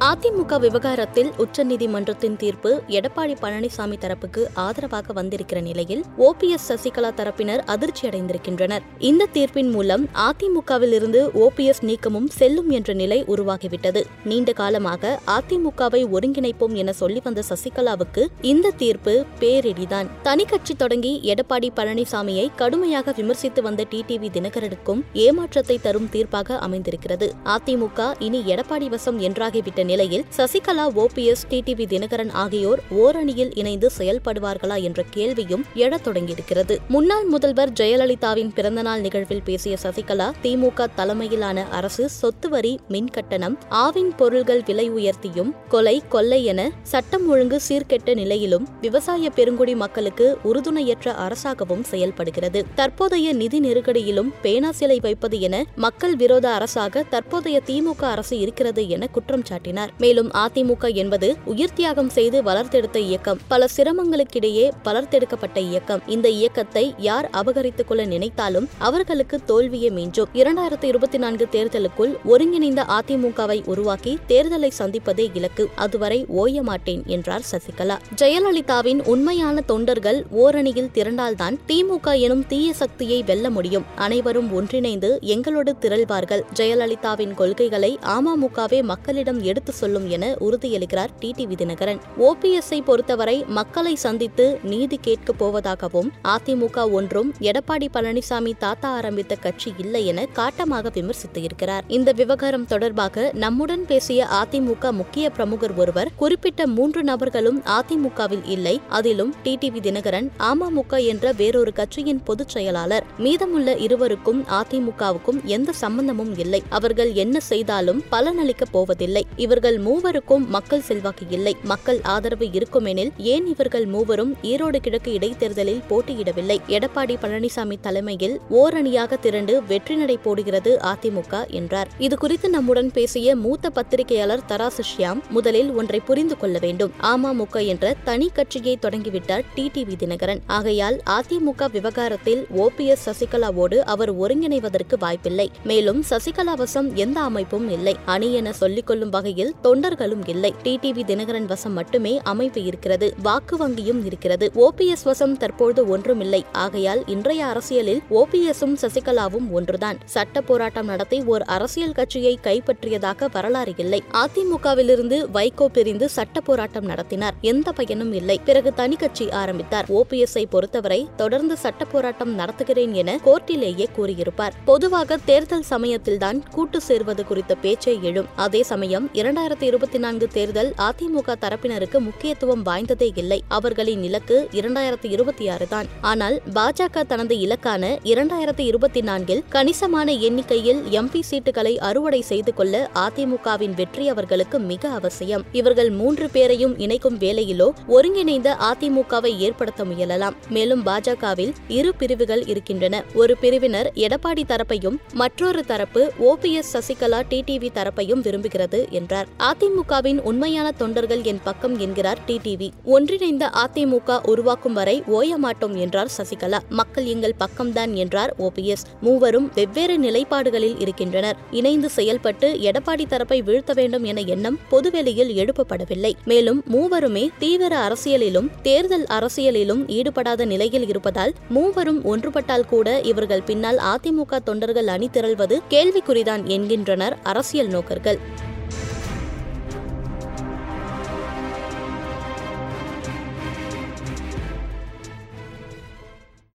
அதிமுக விவகாரத்தில் உச்சநீதிமன்றத்தின் தீர்ப்பு எடப்பாடி பழனிசாமி தரப்புக்கு ஆதரவாக வந்திருக்கிற நிலையில் ஓபிஎஸ் சசிகலா தரப்பினர் அதிர்ச்சியடைந்திருக்கின்றனர் இந்த தீர்ப்பின் மூலம் அதிமுகவில் இருந்து ஓபிஎஸ் நீக்கமும் செல்லும் என்ற நிலை உருவாகிவிட்டது. நீண்ட காலமாக அதிமுகவை ஒருங்கிணைப்போம் என சொல்லி வந்த சசிகலாவுக்கு இந்த தீர்ப்பு பேரிடிதான். தனி கட்சி தொடங்கி எடப்பாடி பழனிசாமியை கடுமையாக விமர்சித்து வந்த டிடிவி தினகரனுக்கும் ஏமாற்றத்தை தரும் தீர்ப்பாக அமைந்திருக்கிறது. அதிமுக இனி எடப்பாடி வசம் என்றாகிவிட்ட நிலையில் சசிகலா ஓபிஎஸ் டிடிவி தினகரன் ஆகியோர் ஓரணியில் இணைந்து செயல்படுவார்களா என்ற கேள்வியும் எழத் தொடங்கியிருக்கிறது. முன்னாள் முதல்வர் ஜெயலலிதாவின் பிறந்தநாள் நிகழ்வில் பேசிய சசிகலா திமுக தலைமையிலான அரசு சொத்து வரி மின் கட்டணம் ஆவின் பொருள்கள் விலை உயர்த்தியும் கொலை கொள்ளை என சட்டம் ஒழுங்கு சீர்கெட்ட நிலையிலும் விவசாய பெருங்குடி மக்களுக்கு உறுதுணையற்ற அரசாகவும் செயல்படுகிறது. தற்போதைய நிதி நெருக்கடியிலும் பேனா சிலை வைப்பது என மக்கள் விரோத அரசாக தற்போதைய திமுக அரசு இருக்கிறது என குற்றம் சாட்டினார். மேலும் அதிமுக என்பது உயிர் தியாகம் செய்து வளர்த்தெடுத்த இயக்கம். பல சிரமங்களுக்கிடையே வளர்த்தெடுக்கப்பட்ட இயக்கம். இந்த இயக்கத்தை யார் அபகரித்துக் கொள்ள நினைத்தாலும் அவர்களுக்கு தோல்வியே மீண்டும் இரண்டாயிரத்தி இருபத்தி நான்கு தேர்தலுக்குள் ஒருங்கிணைந்த அதிமுகவை உருவாக்கி தேர்தலை சந்திப்பதே இலக்கு. அதுவரை ஓய மாட்டேன் என்றார் சசிகலா. ஜெயலலிதாவின் உண்மையான தொண்டர்கள் ஓரணியில் திரண்டால்தான் திமுக எனும் தீய சக்தியை வெல்ல முடியும். அனைவரும் ஒன்றிணைந்து எங்களோடு திரள்வார்கள். ஜெயலலிதாவின் கொள்கைகளை அமமுகவே மக்களிடம் எடுத்து சொல்லும் என உறுதியளிக்கிறார் டிடிவி தினகரன் ஓபிஎஸ்ஐ பொறுத்தவரை மக்களை சந்தித்து நீதி கேட்கப் போவதாகவும் அதிமுக ஒன்றும் எடப்பாடி பழனிசாமி தாத்தா ஆரம்பித்த கட்சி இல்லை என காட்டமாக விமர்சித்து இருக்கிறார் இந்த விவகாரம் தொடர்பாக நம்முடன் பேசிய அதிமுக முக்கிய பிரமுகர் ஒருவர் குறிப்பிட்ட மூன்று நபர்களும் அதிமுகவில் இல்லை. அதிலும் டிடிவி தினகரன் அமமுக என்ற வேறொரு கட்சியின் பொதுச் செயலாளர். மீதமுள்ள இருவருக்கும் அதிமுகவுக்கும் எந்த சம்பந்தமும் இல்லை. அவர்கள் என்ன செய்தாலும் பலனளிக்கப் போவதில்லை. இவர் இவர்கள் மூவருக்கும் மக்கள் செல்வாக்கு இல்லை. மக்கள் ஆதரவு இருக்குமெனில் ஏன் இவர்கள் மூவரும் ஈரோடு கிழக்கு இடைத்தேர்தலில் போட்டியிடவில்லை? எடப்பாடி பழனிசாமி தலைமையில் ஓரணியாக திரண்டு வெற்றி நடை போடுகிறது அதிமுக என்றார். இதுகுறித்து நம்முடன் பேசிய மூத்த பத்திரிகையாளர் தராசு ஷியாம் முதலில் ஒன்றை புரிந்து கொள்ள வேண்டும். அமமுக என்ற தனி கட்சியை தொடங்கிவிட்டார் டிடிவி தினகரன். ஆகையால் அதிமுக விவகாரத்தில் ஓபிஎஸ் சசிகலாவோடு அவர் ஒருங்கிணைவதற்கு வாய்ப்பில்லை. மேலும் சசிகலா வசம் எந்த அமைப்பும் இல்லை. அணி என சொல்லிக்கொள்ளும் வகையில் வகையில் தொண்டர்களும் இல்லை. டிடிவி தினகரன் வசம் மட்டுமே அமைப்பு இருக்கிறது. வாக்கு வங்கியும் இருக்கிறது. ஓபிஎஸ் வசம் தற்போது ஒன்றுமில்லை ஆகையால் இன்றைய அரசியலில் ஓபிஎஸும் சசிகலாவும் ஒன்றுதான். சட்ட போராட்டம் நடத்தி ஓர் அரசியல் கட்சியை கைப்பற்றியதாக வரலாறு இல்லை. அதிமுகவிலிருந்து வைகோ பிரிந்து சட்ட போராட்டம் நடத்தினார். எந்த பயனும் இல்லை. பிறகு தனி கட்சி ஆரம்பித்தார். ஓபிஎஸ்ஐ பொறுத்தவரை தொடர்ந்து சட்ட போராட்டம் நடத்துகிறேன் என கோர்ட்டிலேயே கூறியிருப்பார். பொதுவாக தேர்தல் சமயத்தில்தான் கூட்டு சேர்வது குறித்த பேச்சே எழும். அதே சமயம் இரண்டு இரண்டாயிரத்தி இருபத்தி நான்கு தேர்தல் அதிமுக தரப்பினருக்கு முக்கியத்துவம் வாய்ந்ததே இல்லை. அவர்களின் இலக்கு இரண்டாயிரத்தி இருபத்தி ஆறு தான். ஆனால் பாஜக தனது இலக்கான இரண்டாயிரத்தி இருபத்தி நான்கில் கணிசமான எண்ணிக்கையில் எம்பி சீட்டுகளை அறுவடை செய்து கொள்ள அதிமுகவின் வெற்றி அவர்களுக்கு மிக அவசியம். இவர்கள் மூன்று பேரையும் இணைக்கும் வேலையிலோ ஒருங்கிணைந்த அதிமுகவை ஏற்படுத்த முயலலாம். மேலும் பாஜகவில் இரு பிரிவுகள் இருக்கின்றன. ஒரு பிரிவினர் எடப்பாடி தரப்பையும் மற்றொரு தரப்பு ஓபிஎஸ் சசிகலா டிடிவி தரப்பையும் விரும்புகிறது என்றார். அதிமுகவின் உண்மையான தொண்டர்கள் என் பக்கம் என்கிறார் டிடிவி. ஒன்றிணைந்த அதிமுக உருவாக்கும் வரை ஓய மாட்டோம் என்றார் சசிகலா. மக்கள் எங்கள் பக்கம்தான் என்றார் ஓபிஎஸ் மூவரும் வெவ்வேறு நிலைப்பாடுகளில் இருக்கின்றனர். இணைந்து செயல்பட்டு எடப்பாடி தரப்பை வீழ்த்த வேண்டும் என எண்ணம் பொதுவெளியில் எழுப்பப்படவில்லை. மேலும் மூவருமே தீவிர அரசியலிலும் தேர்தல் அரசியலிலும் ஈடுபடாத நிலையில் இருப்பதால் மூவரும் ஒன்றுபட்டால் கூட இவர்கள் பின்னால் அதிமுக தொண்டர்கள் அணி திரள்வது கேள்விக்குறிதான் என்கின்றனர் அரசியல் நோக்கர்கள்.